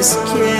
this kid.